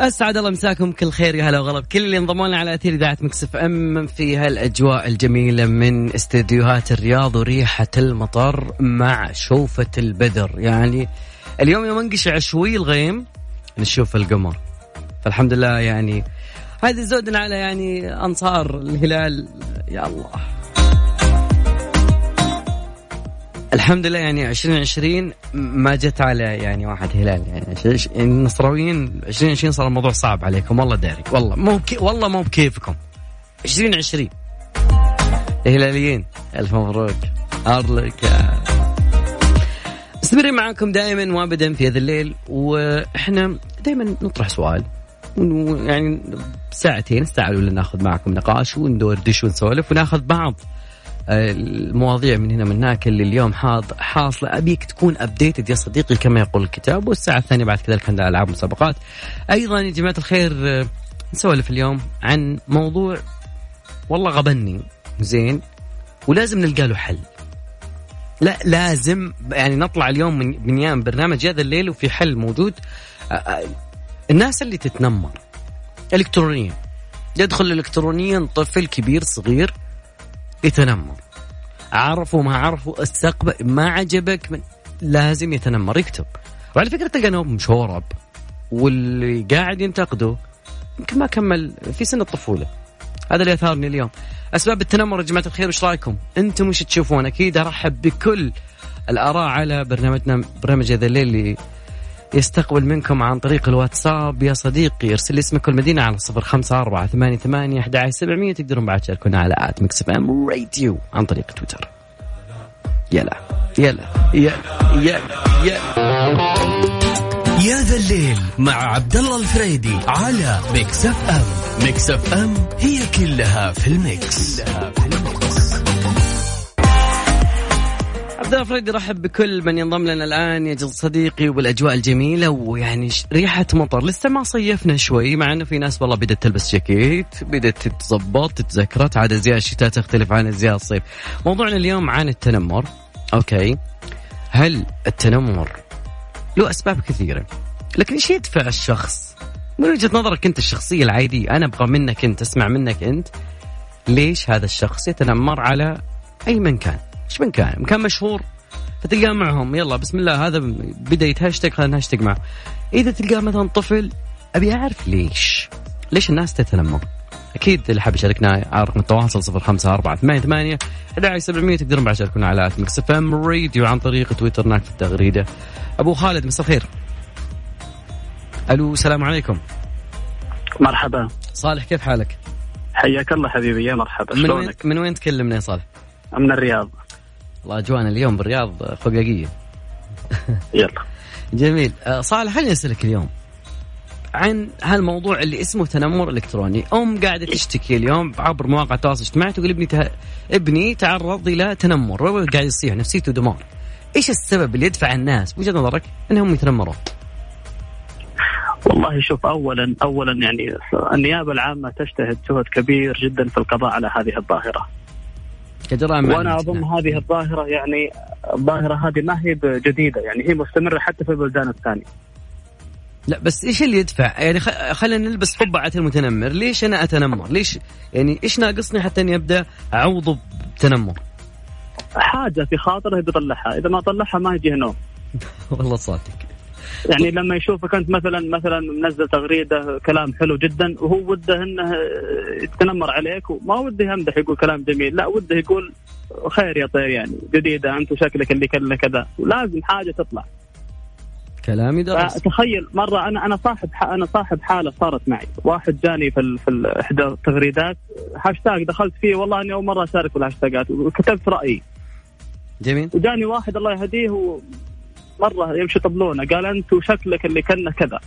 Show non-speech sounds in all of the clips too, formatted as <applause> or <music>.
أسعد الله مساكم كل خير يا هلا وغلا. بكل اللي انضموا لنا على أثير إذاعة مكسف إم في هالأجواء الجميلة من استديوهات الرياض وريحة المطر مع شوفة البدر. يعني اليوم يوم انقشع شوي الغيم نشوف القمر. فالحمد لله يعني هذه زودنا على يعني أنصار الهلال. يا الله. الحمد لله يعني 2020 ما جت على يعني واحد هلال. يعني النصراويين 2020 صار الموضوع صعب عليكم. والله داري. والله مو والله مو بكيفكم. 2020 الهلاليين ألف مبروك. أرلك. مستمرين معاكم دائما وابدا في هذا الليل وإحنا دائما نطرح سؤال. يعني ساعتين ساعة ناخذ معكم نقاش وندردش ونسولف وناخذ بعض. المواضيع من هنا من هناك اللي اليوم حاض حاصلة. أبيك تكون ابديتد يا صديقي كما يقول الكتاب والساعة الثانية بعد كذلك عندنا ألعاب مسابقات أيضا يا جماعة الخير نسولف اليوم عن موضوع والله غبني. زين. ولازم نلقى له حل. لا لازم يعني نطلع اليوم من بنيان برنامج هذا الليل وفي حل موجود. الناس اللي تتنمر الكترونيا. يدخل الكترونيا طفل كبير صغير يتنمر. عرفوا ما عرفوا استقبل ما عجبك من لازم يتنمر يكتب. وعلى فكرة تلقى انه مشورب واللي قاعد ينتقده يمكن ما كمل في سن الطفولة. هذا اللي أثارني اليوم. أسباب التنمر يا جماعة الخير وش رأيكم؟ أنتم وش تشوفون؟ أكيد أرحب بكل الآراء على برنامجنا برنامج يا ذا الليل اللي يستقبل منكم عن طريق الواتساب. يا صديقي ارسل لي اسمك والمدينة على صفر خمسة أربعة ثمانية ثمانية أحد سبعمية. تقدرون بعد تشاركونا على at Mix FM Radio عن طريق تويتر. يلا يلا يلا يلا يلا. يا ذا الليل مع عبد الله الفريدي على Mix FM. Mix FM هي كلها في ال mix, كلها في ال mix. الله فريد يرحب بكل من ينضم لنا الآن يا صديقي وبالاجواء الجميلة ويعني ريحة مطر. لسه ما صيفنا شوي مع إنه في ناس والله بدأت تلبس جاكيت بدأت تتظبط تتذكرت. عاد ازياء الشتاء تختلف عن ازياء الصيف. موضوعنا اليوم عن التنمر. أوكي. هل التنمر له أسباب كثيرة؟ لكن إيش يدفع الشخص؟ من وجهة نظرك أنت الشخصية العادية أنا أبغى منك أنت أسمع منك أنت ليش هذا الشخص يتنمر على أي من كان؟ إيش من كان مكان مشهور فتلقاه معهم. يلا بسم الله. هذا بدا يتهاشتك خلينا نهاشتك معه. إذا تلقاه مثلا طفل أبي أعرف ليش. ليش الناس تتنمر؟ أكيد اللي حاب يشاركنا على رقم التواصل صفر خمسة أربعة ثمانية ثمانية أحد سبعمية. تقدرون بعد تشاركونا على at Mix FM Radio عن طريق تويتر ناك في التغريدة. أبو خالد مساء الخير. ألو السلام عليكم. مرحبا. صالح كيف حالك؟ حياك الله حبيبي يا مرحبا. من وين من وين تكلمنا يا صالح؟ من الرياض. والله أجوانا اليوم بالرياض خقاقيه يلا. جميل. آه، صالح خليني أسألك اليوم عن هالموضوع اللي اسمه تنمر إلكتروني. أم قاعدة تشتكي اليوم عبر مواقع التواصل الاجتماعي تقول ابني ته... ابني تعرض إلى تنمر قاعد يصيح نفسيته دمار. إيش السبب اللي يدفع الناس؟ بوجهه نظرك إنهم يتنمرون؟ والله شوف اولا اولا يعني النيابة العامة تجتهد جهد كبير جدا في القضاء على هذه الظاهرة. كجرائم وأنا أظن هذه الظاهرة يعني الظاهرة هذه ما هي جديده يعني هي مستمرة حتى في البلدان الثانية لا بس إيش اللي يدفع؟ يعني خلينا نلبس قبعه المتنمر، ليش أنا أتنمر؟ ليش يعني إيش ناقصني حتى إني أبدأ اعوضه بتنمر؟ حاجة في خاطره بيطلعها، إذا ما طلعها ما يجيه نوم. <laughs> والله صادق. يعني لما يشوفك أنت مثلا مثلا منزل تغريدة كلام حلو جدا وهو وده إنه يتنمر عليك وما وده يمدح يقول كلام جميل لا وده يقول خير يا طير يعني جديدة أنت وشكلك اللي كله كذا ولازم حاجة تطلع. كلامي درس. تخيل مرة أنا أنا صاحب أنا صاحب حالة صارت معي. واحد جاني في في إحدى التغريدات هاشتاج دخلت فيه والله أني أول مرة أشارك في الهاشتاجات وكتبت رأيي. جميل. وجاني واحد الله يهديه مرة يمشي طبلونه قال أنت وشكلك اللي كنا كذا.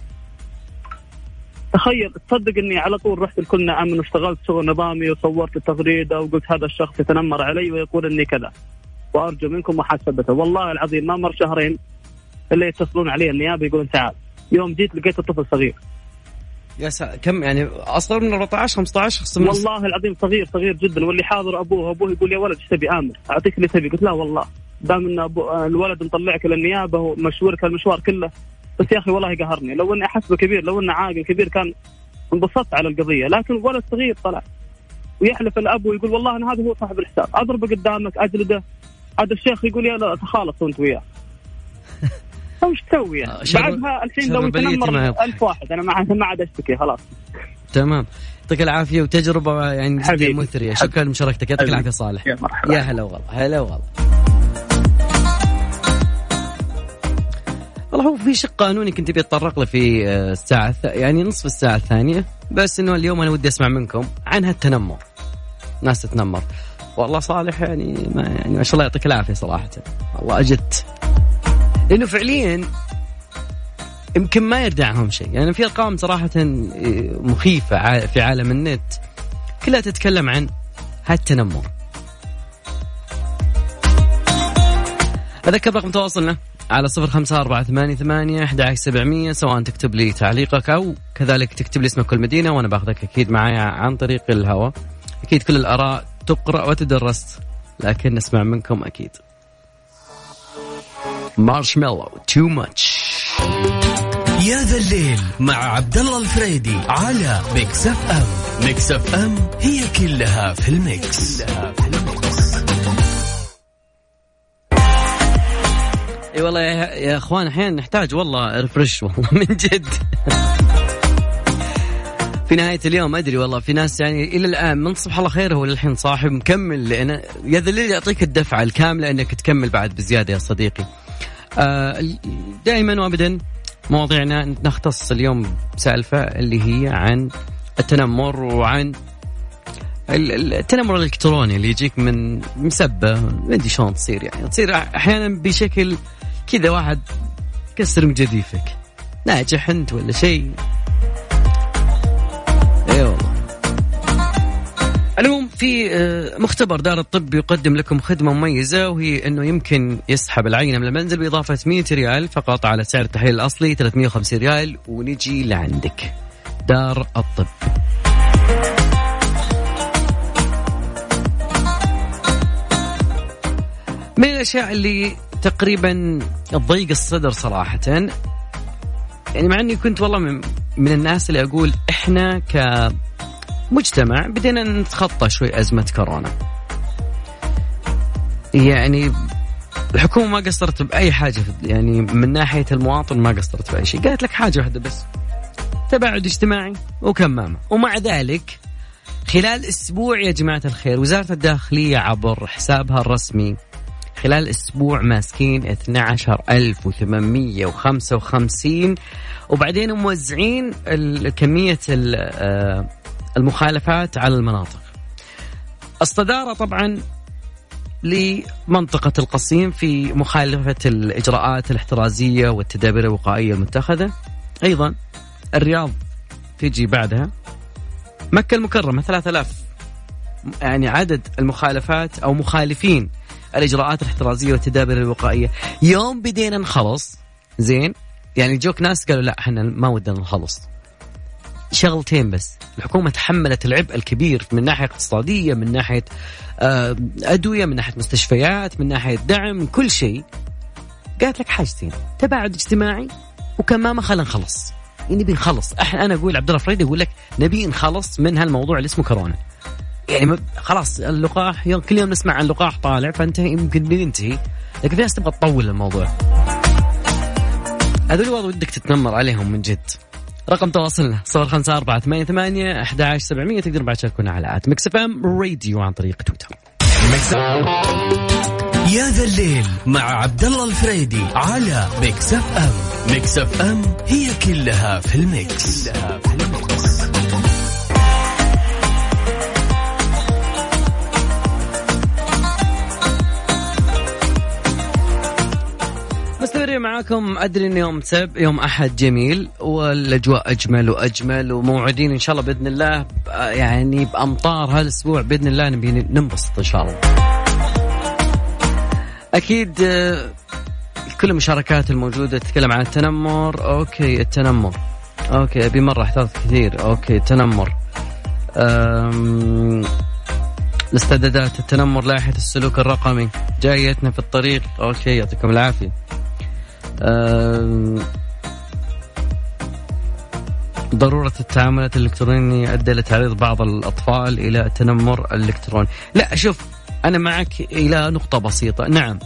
تخيل تصدق إني على طول رحت لكلنا أمن واشتغلت شغل نظامي وصورت التغريدة وقلت هذا الشخص يتنمر علي ويقول إني كذا. وأرجو منكم محاسبته. والله العظيم ما مر شهرين إلا يتصلون علي النيابة يقولون تعال. يوم جيت لقيت الطفل صغير. يا سا... كم يعني؟ أصغر من 14 15 من والله العظيم صغير صغير جدا. واللي حاضر أبوه أبوه يقول يا ولد إيش تبي؟ آمر. أعطيك اللي تبي. قلت لا والله. دام إن أبو... الولد مطلعك للنيابة ومشورك المشوار كله. بس يا أخي والله قهرني. لو إني احسبه كبير لو انه عاقل كبير كان انبسطت على القضية. لكن ولد صغير طلع. ويحلف الأب ويقول والله أنا هذا هو صاحب الحساب. أضربه قدامك أجلده. هذا الشيخ يقول يا لا تخالص أنت وياه. وش تسوي يعني؟ آه، بعدها الحين لو يتنمر ألف واحد أنا ما ما عاد أشتكي خلاص. تمام. يعطيك العافية وتجربة يعني جدا مثرية. شكرا لمشاركتك. يعطيك العافية صالح. يا يا هلا والله هلا والله والله هو في شق قانوني كنت أبي أتطرق له في آه، الساعة يعني نصف الساعة الثانية. بس إنه اليوم أنا ودي أسمع منكم عن هالتنمر. ناس تتنمر. والله صالح يعني ما يعني ما شاء الله يعطيك العافية صراحة. والله اجت لأنه فعليا يمكن ما يردعهم شيء. يعني في أرقام صراحة مخيفة في عالم النت. كلها تتكلم عن هالتنمر. أذكر رقم تواصلنا على صفر خمسة أربعة ثمانية ثمانية أحد سبعمية سواء تكتب لي تعليقك أو كذلك تكتب لي اسمك والمدينة وأنا باخذك أكيد معايا عن طريق الهواء. أكيد كل الآراء تقرأ وتدرس لكن نسمع منكم أكيد. Marshmello Too Much يا ذا الليل مع عبد الله الفريدي على Mix FM Mix FM هي كلها في ال Mix, كلها في ال Mix. إي والله يا, يا أخوان أحيانا نحتاج والله refresh والله <laughs> من جد. في نهاية اليوم أدري والله في ناس يعني إلى الآن من صبح الله خير هو للحين صاحب مكمل لأن يا ذا الليل يعطيك الدفعة الكاملة أنك تكمل بعد بزيادة يا صديقي. آه، دائما وابدا مواضيعنا نختص اليوم سالفه اللي هي عن التنمر وعن التنمر الإلكتروني اللي يجيك من مسبة ما ادري شلون تصير يعني. تصير أحيانا بشكل كذا واحد كسر مجديفك ناجح أنت ولا شيء؟ اي والله. المهم في آه، مختبر دار الطب يقدم لكم خدمة مميزة وهي أنه يمكن يسحب العينة من المنزل بإضافة 100 ريال فقط على سعر التحليل الأصلي 350 ريال ونجي لعندك. دار الطب. من الأشياء اللي تقريبا تضيق الصدر صراحة يعني مع أني كنت والله من, من الناس اللي أقول إحنا ك مجتمع بدينا نتخطى شوي أزمة كورونا. يعني الحكومة ما قصرت بأي حاجة يعني من ناحية المواطن ما قصرت بأي شيء. قالت لك حاجة واحدة بس تباعد اجتماعي وكمامة. ومع ذلك خلال أسبوع يا جماعة الخير وزارة الداخلية عبر حسابها الرسمي خلال أسبوع ماسكين 12855 وبعدين موزعين كمية آه، المخالفات على المناطق. الصدارة طبعا لمنطقة القصيم في مخالفة الإجراءات الاحترازية والتدابير الوقائية المتخذة. أيضا الرياض تيجي بعدها. مكة المكرمة 3000 يعني عدد المخالفات أو مخالفين الإجراءات الاحترازية والتدابير الوقائية. يوم بدينا نخلص زين يعني جوك ناس قالوا لا إحنا ما ودنا نخلص. شغلتين بس. الحكومة تحملت العبء الكبير من ناحية اقتصادية من ناحية آه، أدوية من ناحية مستشفيات من ناحية دعم كل شيء. قالت لك حاجتين تباعد اجتماعي وكمامة خلينا نخلص. يعني نبي نخلص. إحنا أنا أقول عبد الله فريد يقول لك نبي نخلص من هالموضوع اللي اسمه كورونا. يعني خلاص اللقاح يوم كل يوم نسمع عن لقاح طالع فانت يمكن بينتهي لكن في ناس تبغى تطول الموضوع. هذول ودك تتنمر عليهم من جد. رقم تواصلنا صفر خمسة أربعة ثمانية ثمانية أحد عشر سبعمية. تقدر بعد تشاركونا على at Mix FM Radio عن طريق تويتر. يا ذا الليل مع عبد الله الفريدي على Mix FM. Mix FM هي كلها في ال Mix, كلها في ال Mix. مستمرين معاكم أدري إن يوم سب يوم أحد جميل والأجواء أجمل وأجمل وموعدين إن شاء الله بإذن الله يعني بأمطار هذا الأسبوع بإذن الله نبي ننبسط إن شاء الله. أكيد آه، كل المشاركات الموجودة تتكلم عن التنمر. okay التنمر. okay أبي مرة أحتاط كثير. okay التنمر. الاستعدادات التنمر لائحة السلوك الرقمي. جايتنا في الطريق. okay يعطيكم العافية. ضرورة التعاملات الإلكترونية أدى لتعريض بعض الأطفال إلى التنمر الإلكتروني. لا شوف أنا معك إلى نقطة بسيطة. نعم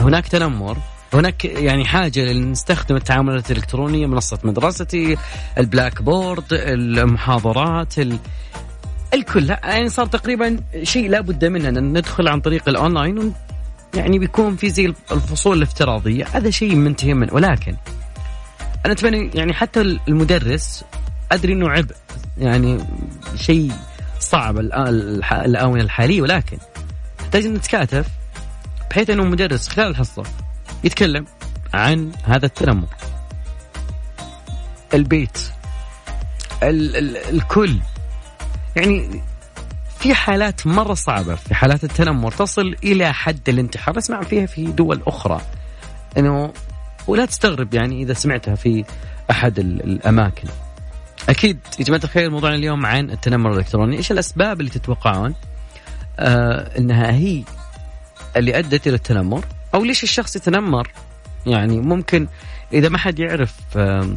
هناك تنمر هناك يعني حاجة نستخدم التعاملات الإلكترونية منصة مدرستي ال Blackboard المحاضرات الكل. يعني صار تقريبا شيء لابد منه أن ندخل عن طريق الأونلاين يعني بيكون في زي الفصول الافتراضية. هذا شيء منتهي منه. ولكن أنا أتمنى يعني حتى المدرس أدري إنه عبء. يعني شيء صعب الآونة الحالية. ولكن نحتاج نتكاتف بحيث إنه مدرس خلال الحصة يتكلم عن هذا التنمر. البيت ال ال الكل. يعني في حالات مرة صعبة في حالات التنمر تصل إلى حد الانتحار نسمع فيها في دول أخرى. أنه ولا تستغرب يعني إذا سمعتها في أحد الأماكن. أكيد يا جماعة الخير موضوعنا اليوم عن التنمر الإلكتروني. إيش الأسباب اللي تتوقعون؟ آه أنها هي اللي أدت إلى التنمر؟ أو ليش الشخص يتنمر؟ يعني ممكن إذا ما حد يعرف آه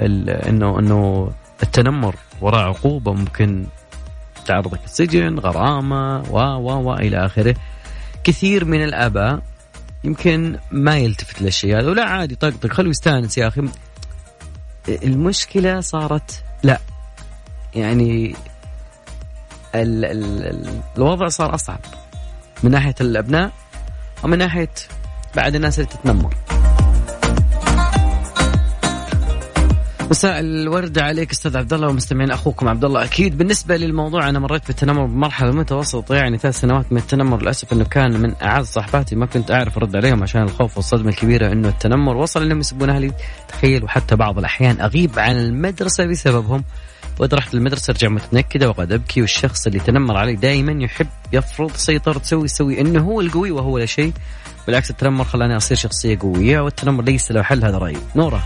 أنه أنه التنمر وراء عقوبة ممكن تعرضك السجن غرامة و و و إلى آخره. كثير من الآباء يمكن ما يلتفت للشيء هذا ولا عادي طقطق خلوه يستانس يا أخي. المشكلة صارت لا. يعني ال ال الوضع صار أصعب من ناحية الأبناء ومن ناحية بعد الناس اللي تتنمر. مساء الورد عليك أستاذ عبد الله ومستمعين أخوكم عبد الله. أكيد بالنسبة للموضوع أنا مريت بالتنمر بمرحلة متوسطه يعني ثلاث سنوات من التنمر للأسف إنه كان من أعز صحباتي ما كنت أعرف أرد عليهم عشان الخوف والصدمة الكبيرة إنه التنمر وصل إنهم يسبون أهلي. تخيل وحتى بعض الأحيان أغيب عن المدرسة بسببهم. واذا رحت المدرسة ارجع متنكدة وقد أبكي والشخص اللي تنمر علي دائما يحب يفرض سيطرة تسوي يسوي إنه هو القوي وهو لا شيء. بالعكس التنمر خلاني أصير شخصية قوية والتنمر ليس له حل هذا رأيي. نورة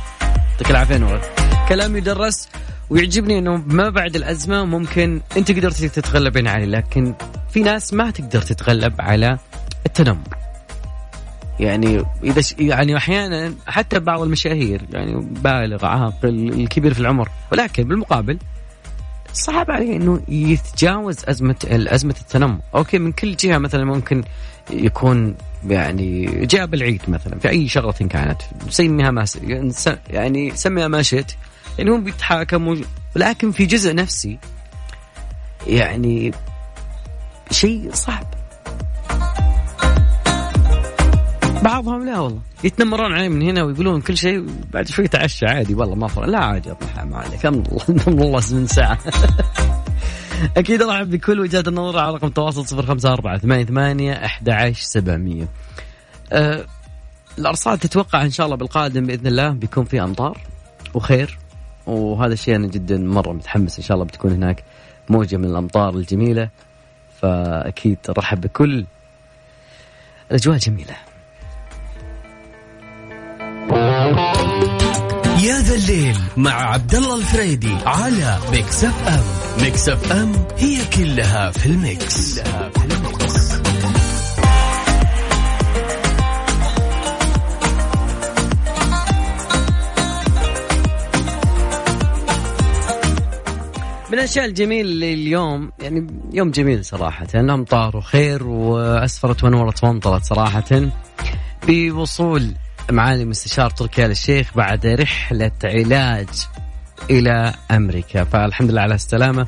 يعطيك العافية نورة. كلام يدرس ويعجبني إنه ما بعد الأزمة ممكن أنت قدرت تتغلبين عليه لكن في ناس ما تقدر تتغلب على التنمر. يعني إذا ش... يعني أحيانا حتى بعض المشاهير يعني بالغ عاقل الكبير في العمر ولكن بالمقابل صعب عليه إنه يتجاوز أزمة أزمة التنمر، أوكي من كل جهة مثلا ممكن يكون يعني جاب العيد مثلا في أي شغلة كانت سميها ما يعني سميها ما شئت. يعني هم بيتحاكموا. لكن في جزء نفسي يعني شيء صعب. بعضهم لا والله. يتنمرون علي من هنا ويقولون كل شيء بعد شوي تعشى عادي. والله ما فرق. لا عادي اطلع ما عليك. الله <laughs> من ساعة. <laughs> أكيد ارحب بكل وجهات النظر على رقم التواصل 054 88 11700 أه الأرصاد تتوقع إن شاء الله بالقادم بإذن الله بيكون في أمطار وخير. وهذا الشيء أنا جدا مرة متحمس إن شاء الله بتكون هناك موجة من الأمطار الجميلة فأكيد أرحب بكل الأجواء الجميلة يا ذا الليل مع عبد الله الفريدي على Mix FM Mix FM هي كلها في ال Mix, كلها في ال Mix. من الأشياء الجميل اليوم يعني يوم جميل صراحة. الامطار وخير وأسفرت ونورت وامطرت صراحة. بوصول معالي مستشار تركي آل الشيخ بعد رحلة علاج إلى أمريكا. فالحمد لله على السلامة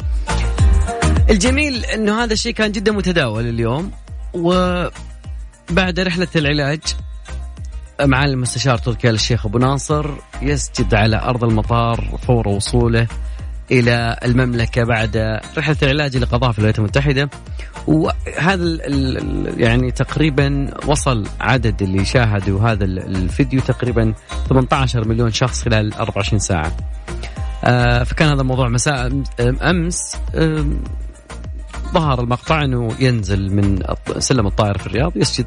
الجميل أنه هذا الشيء كان جدا متداول اليوم. وبعد رحلة العلاج معالي المستشار تركي آل الشيخ أبو ناصر يسجد على أرض المطار فور وصوله. إلى المملكة بعد رحلة العلاج اللي قضاها في الولايات المتحدة وهذا يعني تقريبا وصل عدد اللي شاهدوا هذا الفيديو تقريبا 18 مليون شخص خلال 24 ساعة. آه فكان هذا الموضوع مساء أمس ظهر المقطع أنه ينزل من سلم الطائره في الرياض يسجد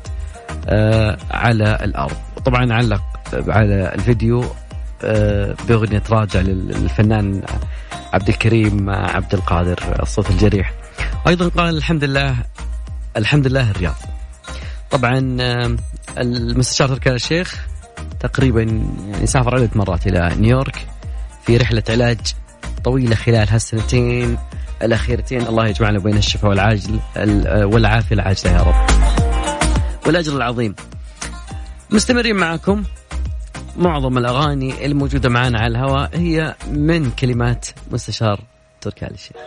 آه على الأرض طبعا علق على الفيديو آه بأغنية راجع للفنان عبد الكريم عبد القادر الصوت الجريح أيضا قال الحمد لله الحمد لله الرياض طبعا المستشار تركي الشيخ تقريبا يعني سافر عدة مرات إلى نيويورك في رحلة علاج طويلة خلال هالسنتين الأخيرتين الله يجمعنا بين الشفاء والعاجل والعافية العاجله يا رب. والأجر العظيم. مستمرين معكم معظم الأغاني الموجودة معنا على الهواء هي من كلمات مستشار تركي آل الشيخ.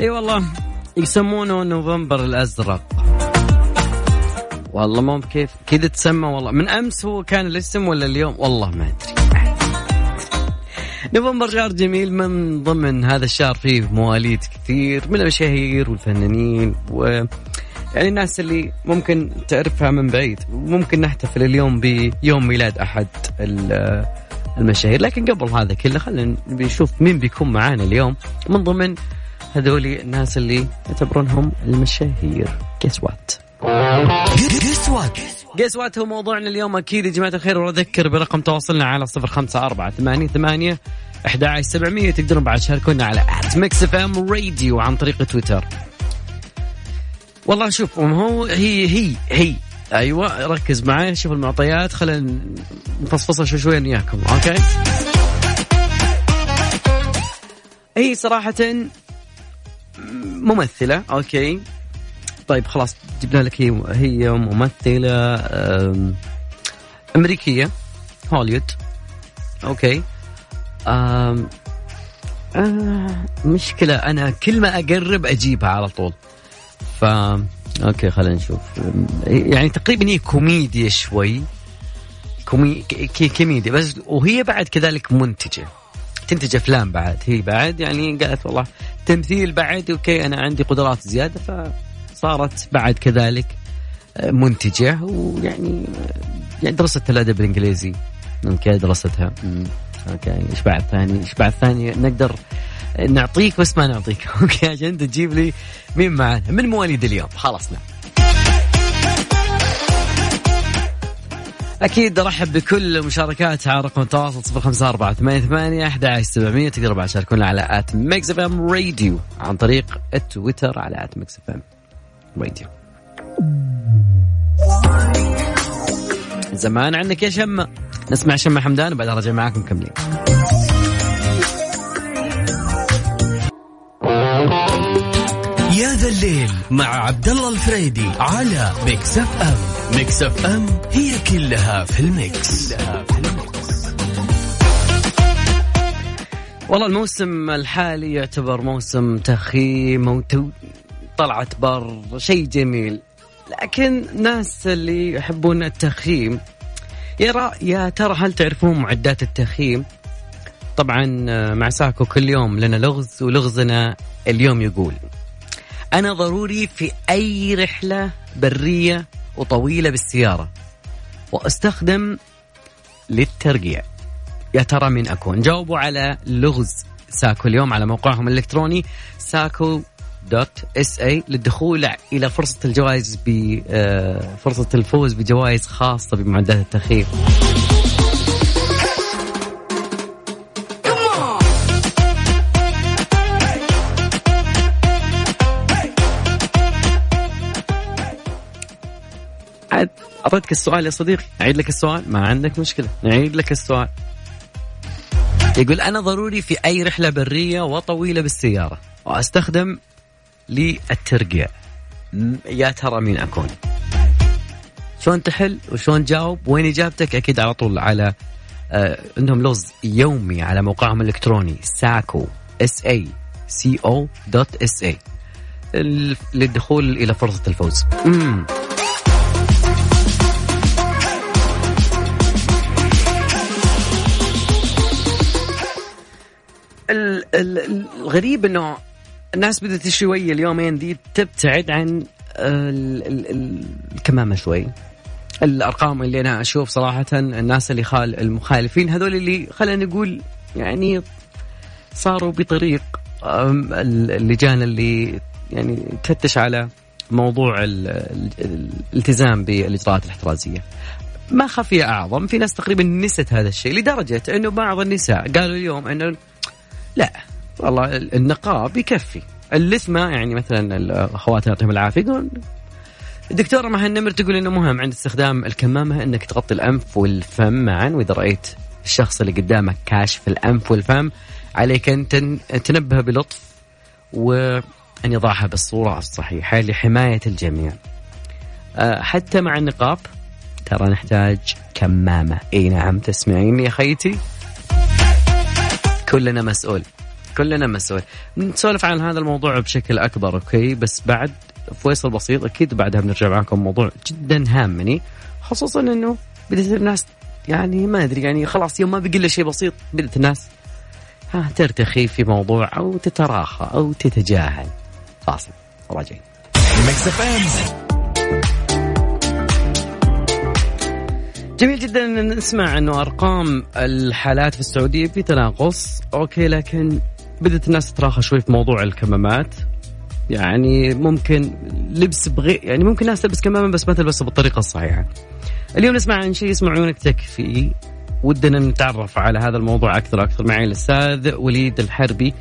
إي والله يسمونه نوفمبر الأزرق. والله مو كيف كذا تسمى والله. من أمس هو كان الاسم ولا اليوم؟ والله ما أدري. نوفمبر شهر جميل من ضمن هذا الشهر فيه مواليد كثير من المشاهير والفنانين و يعني الناس اللي ممكن تعرفها من بعيد. ممكن نحتفل اليوم بيوم ميلاد أحد المشاهير. لكن قبل هذا كله خلينا نشوف مين بيكون معانا اليوم. من ضمن هذولي الناس اللي يعتبرونهم المشاهير. guess what guess what guess what هو موضوعنا اليوم أكيد يا جماعة الخير وأذكر برقم تواصلنا على صفر خمسة أربعة ثمانية ثمانية أحد عشر سبعمية تقدرون بعد تشاركونا على at Mix FM Radio عن طريق تويتر. والله شوف هو هي هي هي. أيوه ركز معي شوف المعطيات خلينا نفصفصها شوي شوي وياكم okay؟ هي صراحة ممثلة okay. طيب خلاص جبنا لك هي هي ممثلة أمريكية هوليوود. okay. أم آه مشكلة أنا كل ما أقرب أجيبها على طول. ف okay خلينا نشوف. يعني تقريبا هي كوميديا شوي. كومي... كوميديا بس وهي بعد كذلك منتجة. تنتج أفلام بعد. هي بعد يعني قالت والله تمثيل بعد okay أنا عندي قدرات زيادة فصارت بعد كذلك منتجة ويعني يعني درست الأدب الإنجليزي. okay درستها أوكي إيش بعد ثاني إيش بعد ثاني؟ نقدر نعطيك بس ما نعطيك. <laughs> okay عشان تجيب لي مين معنا من مواليد اليوم. خلصنا أكيد أرحب بكل المشاركات على رقم التواصل صفر خمسة أربعة ثمانية ثمانية أحد عشر سبعمية. تقدروا بعد تشاركونا على at Mix FM Radio عن طريق التويتر على at Mix FM. Radio زمان عنك يا شمة نسمع شمة حمدان وبعدها رجع معاكم مكملين. يا ذا الليل مع عبد الله الفريدي على Mix FM. Mix FM هي كلها في ال Mix, كلها في ال Mix. والله الموسم الحالي يعتبر موسم تخييم طلعة بر شيء جميل. لكن ناس اللي يحبون التخييم يا يا ترى هل تعرفون معدات التخييم؟ طبعا مع SACO كل يوم لنا لغز ولغزنا اليوم يقول أنا ضروري في أي رحلة برية وطويلة بالسيارة وأستخدم للترقيع. يا ترى من أكون؟ جاوبوا على لغز ساكو اليوم على موقعهم الإلكتروني ساكو dot SA للدخول إلى فرصة الجوائز بفرصه الفوز بجوائز خاصة بمعدات التخييم أعطيتك السؤال يا صديقي. أعيد لك السؤال؟ ما عندك مشكلة. نعيد لك السؤال. يقول أنا ضروري في أي رحلة برية وطويلة بالسيارة وأستخدم للترقيع يا ترى مين أكون؟ شلون تحل وشلون تجاوب؟ وين إجابتك؟ أكيد على طول على آه عندهم لغز يومي على موقعهم الإلكتروني ساكو S A C O dot SA للدخول إلى فرصة الفوز. مم. الغريب إنه الناس بدأت شوية اليومين دي تبتعد عن الكمامة شوي. الأرقام اللي أنا أشوف صراحة الناس اللي خال المخالفين هذول اللي خلينا نقول يعني صاروا بطريق اللجان اللي يعني تفتش على موضوع الالتزام بالإجراءات الاحترازية. ما خفي أعظم في ناس تقريبا نست هذا الشيء لدرجة إنه بعض النساء قالوا اليوم إنه لا والله النقاب يكفي. اللثمه يعني مثلا اخواتنا يعطيهم العافية يقولون الدكتورة مها النمر؟ تقول إنه مهم. عند استخدام الكمامة إنك تغطي الأنف والفم معا وإذا رأيت الشخص اللي قدامك كاشف الأنف والفم عليك أن تنبه بلطف وأن يضعها بالصورة الصحيحة لحماية الجميع. أه، حتى مع النقاب ترى نحتاج كمامة. إي نعم تسمعيني يا خيتي؟ كلنا مسؤول. كلنا مسؤول نسولف عن هذا الموضوع بشكل أكبر أوكي؟ بس بعد فيصل بسيط أكيد بعدها بنرجع معكم موضوع جدا هامني خصوصا إنه بدأت الناس يعني ما أدري يعني خلاص يوم ما بقي شيء بسيط بدأت الناس ها ترتخي في موضوع أو تتراخى أو تتجاهل. فاصل. راجعين. جميل جدا. ان نسمع إنه أرقام الحالات في السعودية في تناقص أوكي لكن بدأت الناس تتراخى شوي في موضوع الكمامات يعني ممكن لبس بغي يعني ممكن ناس تلبس كمامة بس ما تلبسها بالطريقة الصحيحة. اليوم نسمع عن شيء اسمه عيونك تكفي ودنا نتعرف على هذا الموضوع أكثر أكثر معي الأستاذ وليد الحربي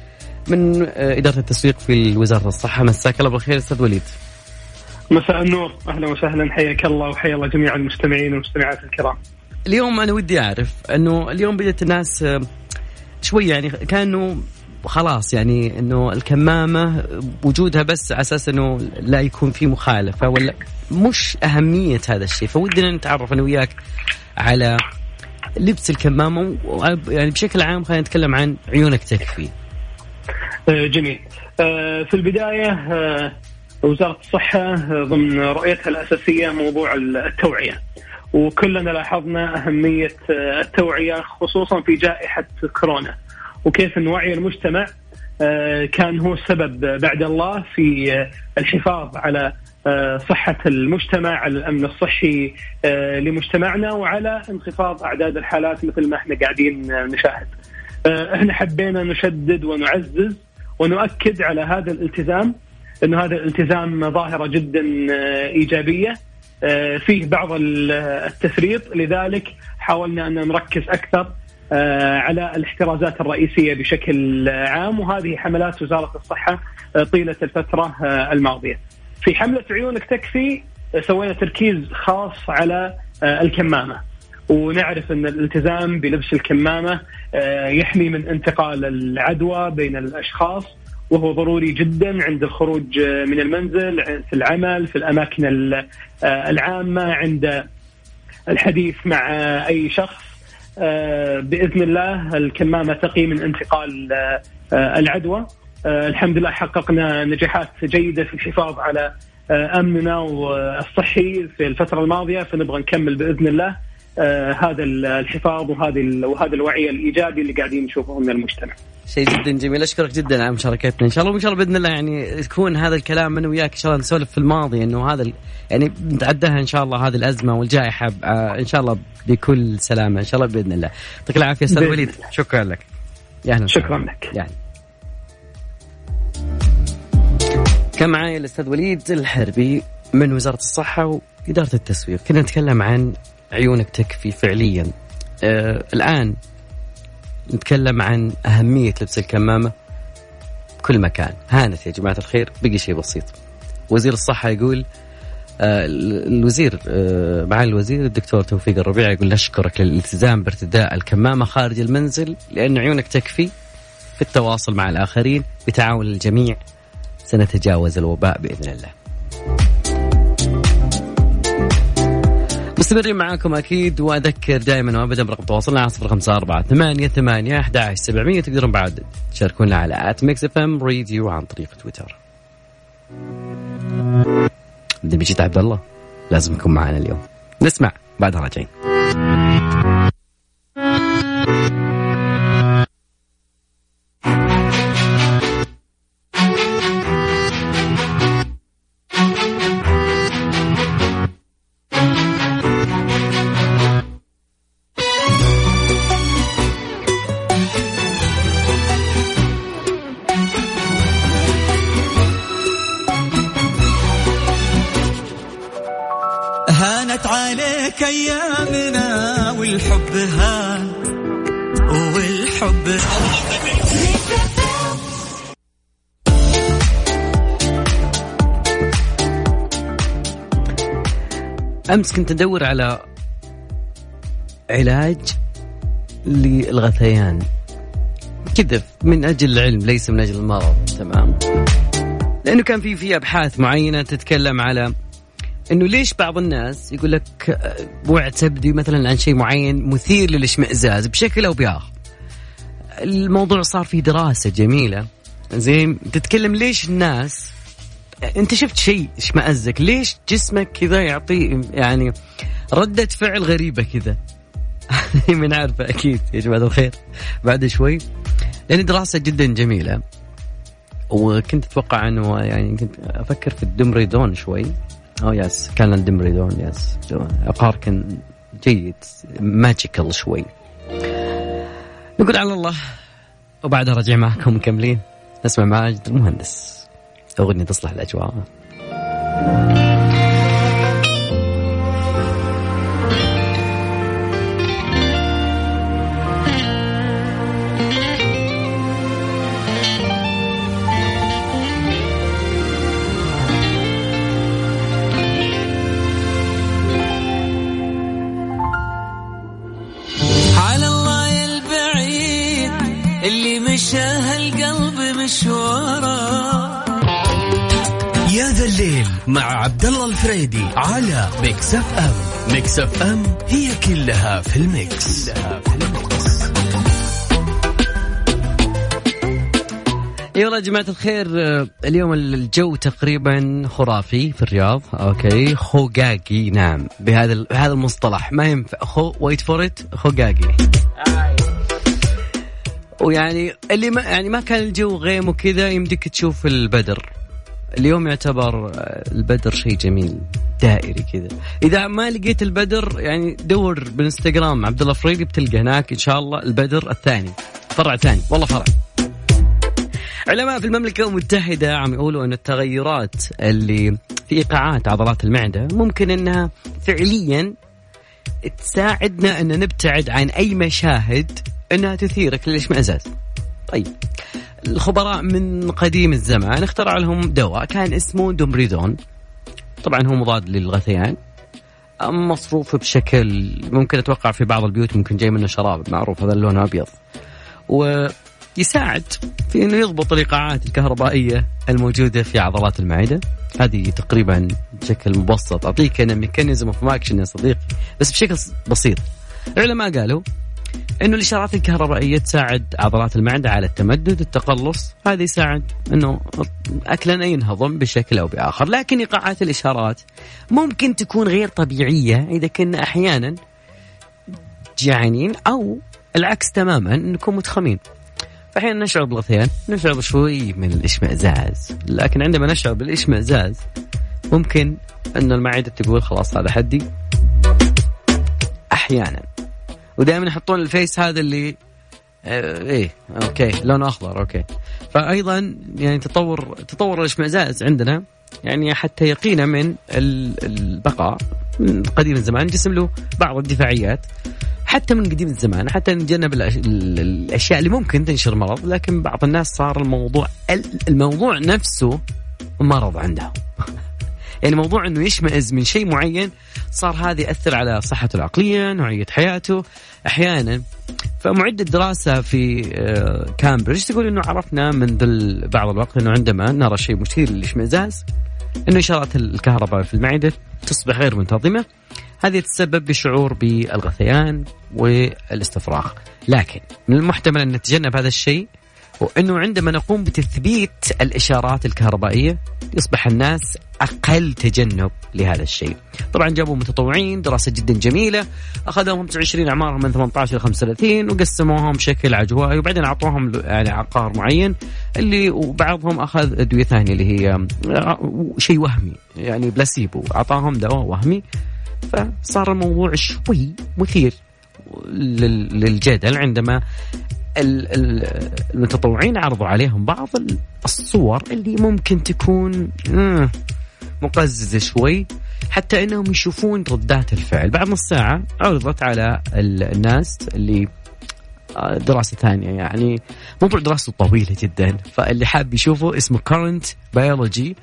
من آه، إدارة التسويق في وزارة الصحة مساك الله بالخير أستاذ وليد. مساء النور أهلا وسهلا حياك الله وحيا الله جميع المستمعين والمستمعات الكرام. اليوم أنا ودي أعرف أنه اليوم بدأت الناس آه، شوي يعني كانوا خلاص يعني إنه الكمامة وجودها بس على أساس إنه لا يكون في مخالفة ولا مش أهمية هذا الشيء فودنا نتعرف أنا وياك على لبس الكمامة يعني بشكل عام خلينا نتكلم عن عيونك تكفي. آه، جميل. آه، في البداية آه، وزارة الصحة ضمن رؤيتها الأساسية موضوع التوعية. وكلنا لاحظنا أهمية التوعية خصوصا في جائحة كورونا. وكيف أن وعي المجتمع آه، كان هو السبب بعد الله في آه، الحفاظ على آه، صحة المجتمع على الأمن الصحي لمجتمعنا وعلى انخفاض أعداد الحالات مثل ما إحنا قاعدين نشاهد. إحنا حبينا نشدد ونعزز ونؤكد على هذا الالتزام إنه هذا الالتزام ظاهرة جدا إيجابية فيه بعض التفريط. لذلك حاولنا أن نركز أكثر على الاحترازات الرئيسية بشكل عام وهذه حملات وزارة الصحة آه، طيله الفترة آه، الماضية. في حملة عيونك تكفي سوينا تركيز خاص على الكمامة ونعرف أن الالتزام بلبس الكمامة يحمي من انتقال العدوى بين الأشخاص وهو ضروري جدا عند الخروج من المنزل في العمل في الأماكن العامة عند الحديث مع أي شخص آه، بإذن الله الكمامة تقي من انتقال آه، العدوى. آه، الحمد لله حققنا نجاحات جيدة في الحفاظ على أمننا الصحي في الفترة الماضية فنبغى نكمل بإذن الله هذا الحفاظ وهذه وهذا الوعي الإيجابي اللي قاعدين نشوفه من المجتمع. شيء جدا جميل. أشكرك جدا على مشاركتنا. إن شاء الله وإن شاء الله بإذن الله يعني يكون هذا الكلام أنا وياك إن شاء الله نسولف في الماضي إنه هذا يعني نتعداها إن شاء الله هذه الأزمة والجائحة إن شاء الله بكل سلامة. إن شاء الله بإذن الله. يعطيك العافية أستاذ وليد. شكرا لك. يا أهلا شكرا لك. يعني. كان معي الأستاذ وليد الحربي من وزارة الصحة وإدارة التسويق. كنا نتكلم عن عيونك تكفي فعليا. آه الآن نتكلم عن أهمية لبس الكمامة كل مكان. هانت يا جماعة الخير بقي شيء بسيط. وزير الصحة يقول الوزير آه معالي الوزير الدكتور توفيق الربيع يقول نشكرك للالتزام بارتداء الكمامة خارج المنزل لأن عيونك تكفي في التواصل مع الآخرين بتعاون الجميع. سنتجاوز الوباء بإذن الله. مستمرين معاكم أكيد وأذكر دائما وابدا برقم تواصلنا على صفر خمسة أربعة ثمانية ثمانية أحد سبعمية. تقدرون بعد تشاركونا على at Mix FM Radio عن طريق تويتر. جيت عبد الله. لازم يكون معنا اليوم. نسمع بعدها راجعين. هانت عليك أيامنا والحب هان والحب. أمس كنت أدور على علاج للغثيان. كذا من أجل العلم ليس من أجل المرض. تمام. لأنه كان في في أبحاث معينة تتكلم على إنه ليش بعض الناس يقول لك آه، وعد تبدي مثلا عن شيء معين مثير للاشمئزاز بشكل أو بآخر. الموضوع صار فيه دراسة جميلة. زين تتكلم ليش الناس أنت شفت شيء اشمئزك؟ ليش جسمك كذا يعطي يعني ردة فعل غريبة كذا؟ <laughs> من عارفة أكيد يا جماعة الخير. بعد شوي. لأن دراسة جدا جميلة. وكنت أتوقع أنه يعني كنت أفكر في ال domperidone شوي. oh yes كان ال domperidone yes عقار كان جيد magical شوي. نقول على الله وبعدها رجع معكم مكملين. نسمع ماجد المهندس. أغنية تصلح الأجواء. مع عبد الله الفريدي على Mix FM Mix FM هي كلها في ال mix, كلها في ال mix. أيوه يا جماعة الخير اليوم الجو تقريبا خرافي في الرياض أوكي؟ خوقاقي نعم. بهذا بهذا المصطلح. ما ينفع. خو wait for it خوقاقي ويعني اللي ما يعني ما كان الجو غيم وكذا يمديك تشوف البدر. اليوم يعتبر آه، البدر شيء جميل دائري كذا. إذا ما لقيت البدر يعني دور بالإنستغرام عبد الله فريدي بتلقى هناك إن شاء الله البدر الثاني فرع ثاني. والله فرع. علماء في المملكة المتحدة عم يقولوا أن التغيرات اللي في إيقاعات عضلات المعدة ممكن أنها فعليا تساعدنا أن نبتعد عن أي مشاهد أنها تثيرك للإشمئزاز. طيب. الخبراء من قديم الزمان اخترعوا لهم دواء كان اسمه domperidone طبعا هو مضاد للغثيان. مصروف بشكل ممكن أتوقع في بعض البيوت ممكن جاي منه شراب معروف هذا اللون أبيض. ويساعد في إنه يضبط الإيقاعات الكهربائية الموجودة في عضلات المعدة. هذه تقريبا بشكل مبسط أعطيك أنا mechanism of action يا صديقي بس بشكل بسيط. العلماء قالوا إنه الإشارات الكهربائية تساعد عضلات المعدة على التمدد التقلص. هذا يساعد إنه أكلنا ينهضم بشكل أو بآخر. لكن إيقاعات الإشارات ممكن تكون غير طبيعية إذا كنا أحيانا جعانين أو العكس تماما نكون متخمين. فاحيانا نشعر بالغثيان نشعر شوي من الإشمئزاز. لكن عندما نشعر بالإشمئزاز ممكن أن المعدة تقول خلاص هذا حدي. أحيانا. ودائما يحطون ال face هذا اللي آه إيه أوكي لونه أخضر أوكي. فايضا يعني تطور تطور الاشمئزاز عندنا يعني حتى يقينا من ال- البقاء من قديم الزمان جسم له بعض الدفاعيات حتى من قديم الزمان حتى نتجنب الأشياء اللي ممكن تنشر مرض لكن بعض الناس صار الموضوع ال- الموضوع نفسه مرض عندهم. يعني موضوع إنه يشمئز من شيء معين صار هذا يأثر على صحته العقلية نوعية حياته. أحيانا فمعد الدراسه في آه، كامبريدج تقول إنه عرفنا منذ بعض الوقت إنه عندما نرى شيء مثير للإشمئزاز إنه إشارات الكهرباء في المعدة تصبح غير منتظمة. هذه تتسبب بشعور بالغثيان والاستفراغ. لكن من المحتمل أن نتجنب هذا الشيء وإنه عندما نقوم بتثبيت الإشارات الكهربائية يصبح الناس أقل تجنب لهذا الشيء. طبعا جابوا متطوعين دراسة جدا جميلة أخذوهم 20 أعمارهم من 18 إلى 35 وقسموهم بشكل عشوائي وبعدين أعطوهم يعني عقار معين اللي وبعضهم أخذ أدوية ثانية اللي هي شيء وهمي يعني بلاسيبو أعطاهم دواء وهمي فصار الموضوع شوي مثير للجدل عندما المتطوعين عرضوا عليهم بعض الصور اللي ممكن تكون آه، مقززة شوي حتى إنهم يشوفون ردات الفعل. بعد نص ساعة عرضت على الناس اللي آه، دراسة ثانية يعني. موضوع دراسته طويلة جدا. فاللي حاب يشوفه اسمه Current Biology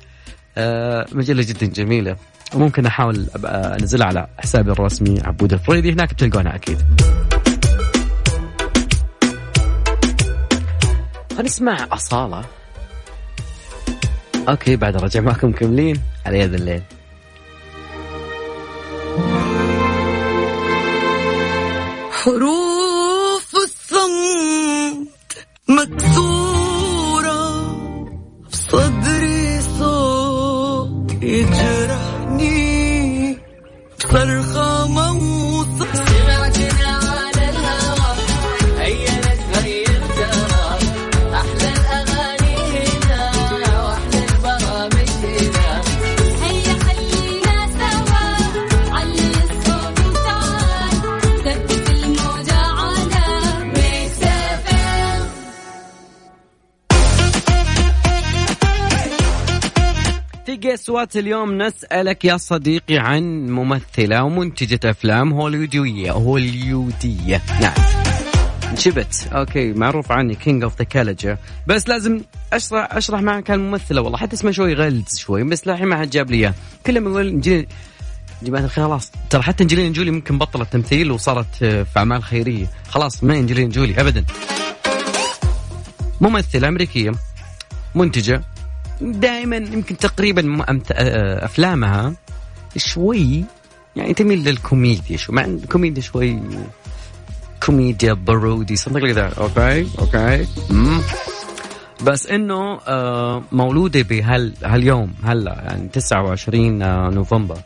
مجلة جدا جميلة. وممكن أحاول أنزلها على حسابي الرسمي عبود الفريدي. هناك بتلقونها أكيد. نسمع أصالة. أوكي بعد رجع معكم كملين. على يد الليل. حروف الصمت مكسورة أصوات اليوم نسألك يا صديقي عن ممثلة ومنتجة أفلام هوليودية هوليودية نعم. شبت. أوكي معروف عني كينج اوف ذا كالجر بس لازم اشرح أشرح معك الممثلة. والله حتى اسمه شوي غلز شوي بس للحين ما حد جاب لي اياه كلهم يقول جماعة الخير خلاص. ترى حتى انجلين جولي ممكن بطلت تمثيل وصارت في أعمال خيرية. خلاص ما انجلين جولي ابدا. ممثلة أمريكية منتجة دائما يمكن تقريبا أفلامها شوي يعني تميل للكوميديا شوي مع الكوميديا شوي كوميديا parody something like that أوكي أوكي بس إنه آه، مولودة بهال هاليوم هلا يعني 29 آه، نوفمبر.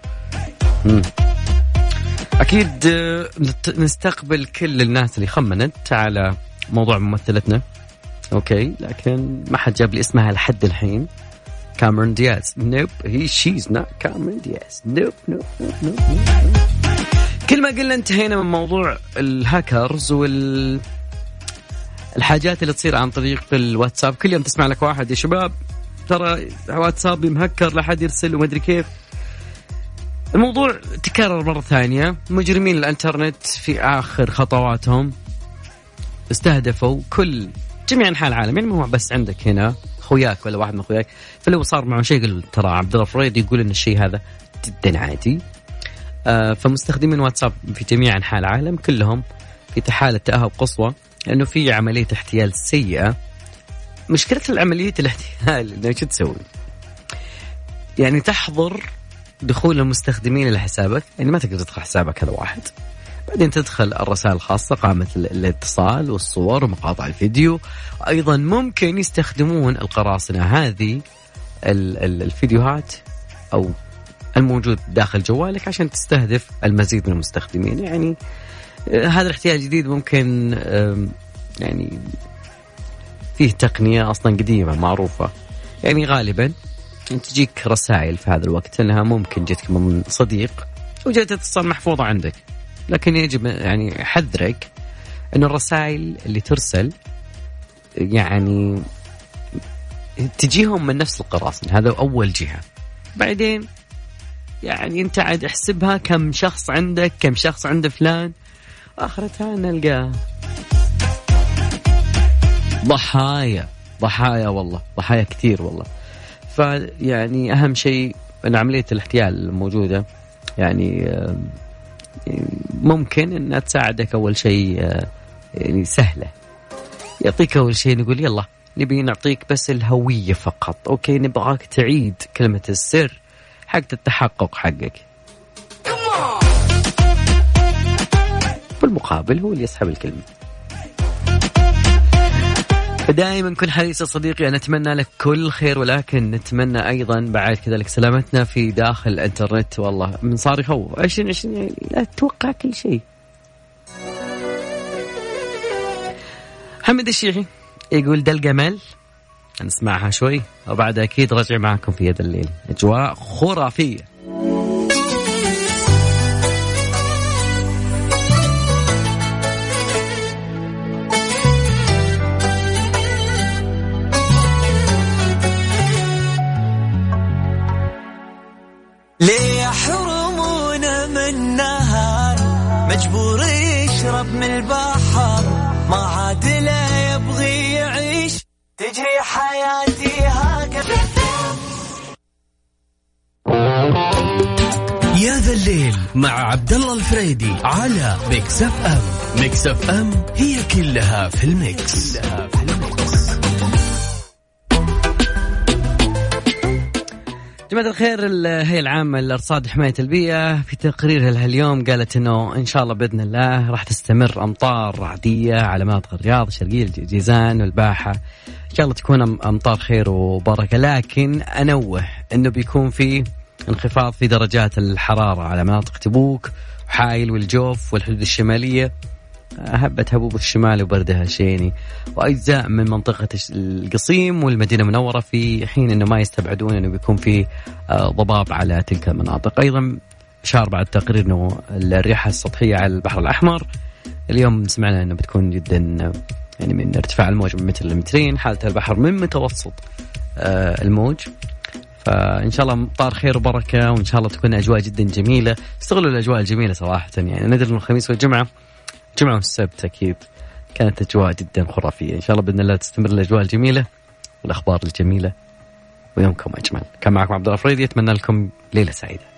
أكيد آه، نستقبل كل الناس اللي خمنت على موضوع ممثلتنا. أوكي لكن ما حد جاب لي اسمها لحد الحين. كاميرون دياز. nope هي she's not Cameron Diaz nope nope nope كل ما قلنا انتهينا من موضوع الهاكرز وال الحاجات اللي تصير عن طريق الواتساب. كل يوم تسمع لك واحد يا شباب ترى واتسابي مهكر لا حد يرسل وما أدري كيف. الموضوع تكرر مرة ثانية. مجرمين الإنترنت في آخر خطواتهم استهدفوا كل جميع أنحاء العالم يعني مو بس عندك هنا اخوياك ولا واحد من اخوياك فلو صار معه شيء يقول ترى عبد الله فريد يقول إن الشيء هذا جدا عادي. آه فمستخدمين واتساب في جميع أنحاء العالم كلهم في حالة تأهب قصوى لأنه في عملية احتيال سيئة. مشكلة العملية الاحتيال إنه شو تسوي؟ يعني تحظر دخول المستخدمين لحسابك يعني ما تقدر تدخل حسابك هذا واحد. بعدين تدخل الرسائل الخاصة قائمة الاتصال والصور ومقاطع الفيديو. أيضا ممكن يستخدمون القراصنة هذه الفيديوهات أو الموجود داخل جوالك عشان تستهدف المزيد من المستخدمين. يعني آه، هذا الاحتيال الجديد ممكن يعني فيه تقنية أصلا قديمة معروفة. يعني غالبا تجيك رسائل في هذا الوقت إنها ممكن جتك من صديق وجت اتصال محفوظة عندك. لكن يجب يعني حذرك إنه الرسائل اللي ترسل يعني تجيهم من نفس القراصنة. هذا أول جهة. بعدين يعني أنت عاد احسبها كم شخص عندك كم شخص عند فلان. آخرتها نلقى ضحايا. ضحايا والله. ضحايا كثير والله. فيعني أهم شيء أن عملية الاحتيال الموجودة. يعني ممكن انها تساعدك أول شيء آه، يعني سهلة. يعطيك أول شيء نقول يلا نبي نعطيك بس الهوية فقط. أوكي نبغاك تعيد كلمة السر حق التحقق حقك. بالمقابل هو اللي يسحب الكلمة. دائما كن حريص يا صديقي أنا أتمنى لك كل خير ولكن نتمنى أيضا بعد كذلك سلامتنا في داخل الإنترنت. والله من صار يخوف. 2020 يعني لا تتوقع كل شيء. محمد الشيحي يقول ده الجمال نسمعها شوي وبعد أكيد رجع معكم في يد الليل. أجواء خرافية. مع عبد الله الفريدي على Mix FM Mix FM هي كلها في ال mix, كلها في ال mix. جماعة الخير الهيئة العامة للأرصاد حماية البيئة في تقريرها لهاليوم قالت إنه إن شاء الله بإذن الله راح تستمر أمطار عادية على مناطق الرياض الشرقية الجيزان والباحة. إن شاء الله تكون أم- أمطار خير وبركة. لكن أنوه إنه بيكون في انخفاض في درجات الحرارة على مناطق تبوك وحايل والجوف والحدود الشمالية. هبة هبوب الشمال وبردها شيني وأجزاء من منطقة القصيم والمدينة المنورة في حين أنه ما يستبعدون أنه بيكون في آه، ضباب على تلك المناطق. أيضا شار بعد تقرير أنه الرياح السطحية على البحر الأحمر. اليوم سمعنا أنه بتكون جدا يعني من ارتفاع الموج من متر لمترين حالة البحر من متوسط آه، الموج. فإن شاء الله مطار خير وبركة وإن شاء الله تكون اجواء جدا جميلة. استغلوا الأجواء الجميلة صراحة يعني ندري الخميس والجمعة الجمعه والسبت أكيد كانت أجواء جدا خرافية. إن شاء الله بإذن الله تستمر الأجواء الجميلة والأخبار الجميلة ويومكم أجمل. كان معكم عبد الله أتمنى لكم ليلة سعيدة.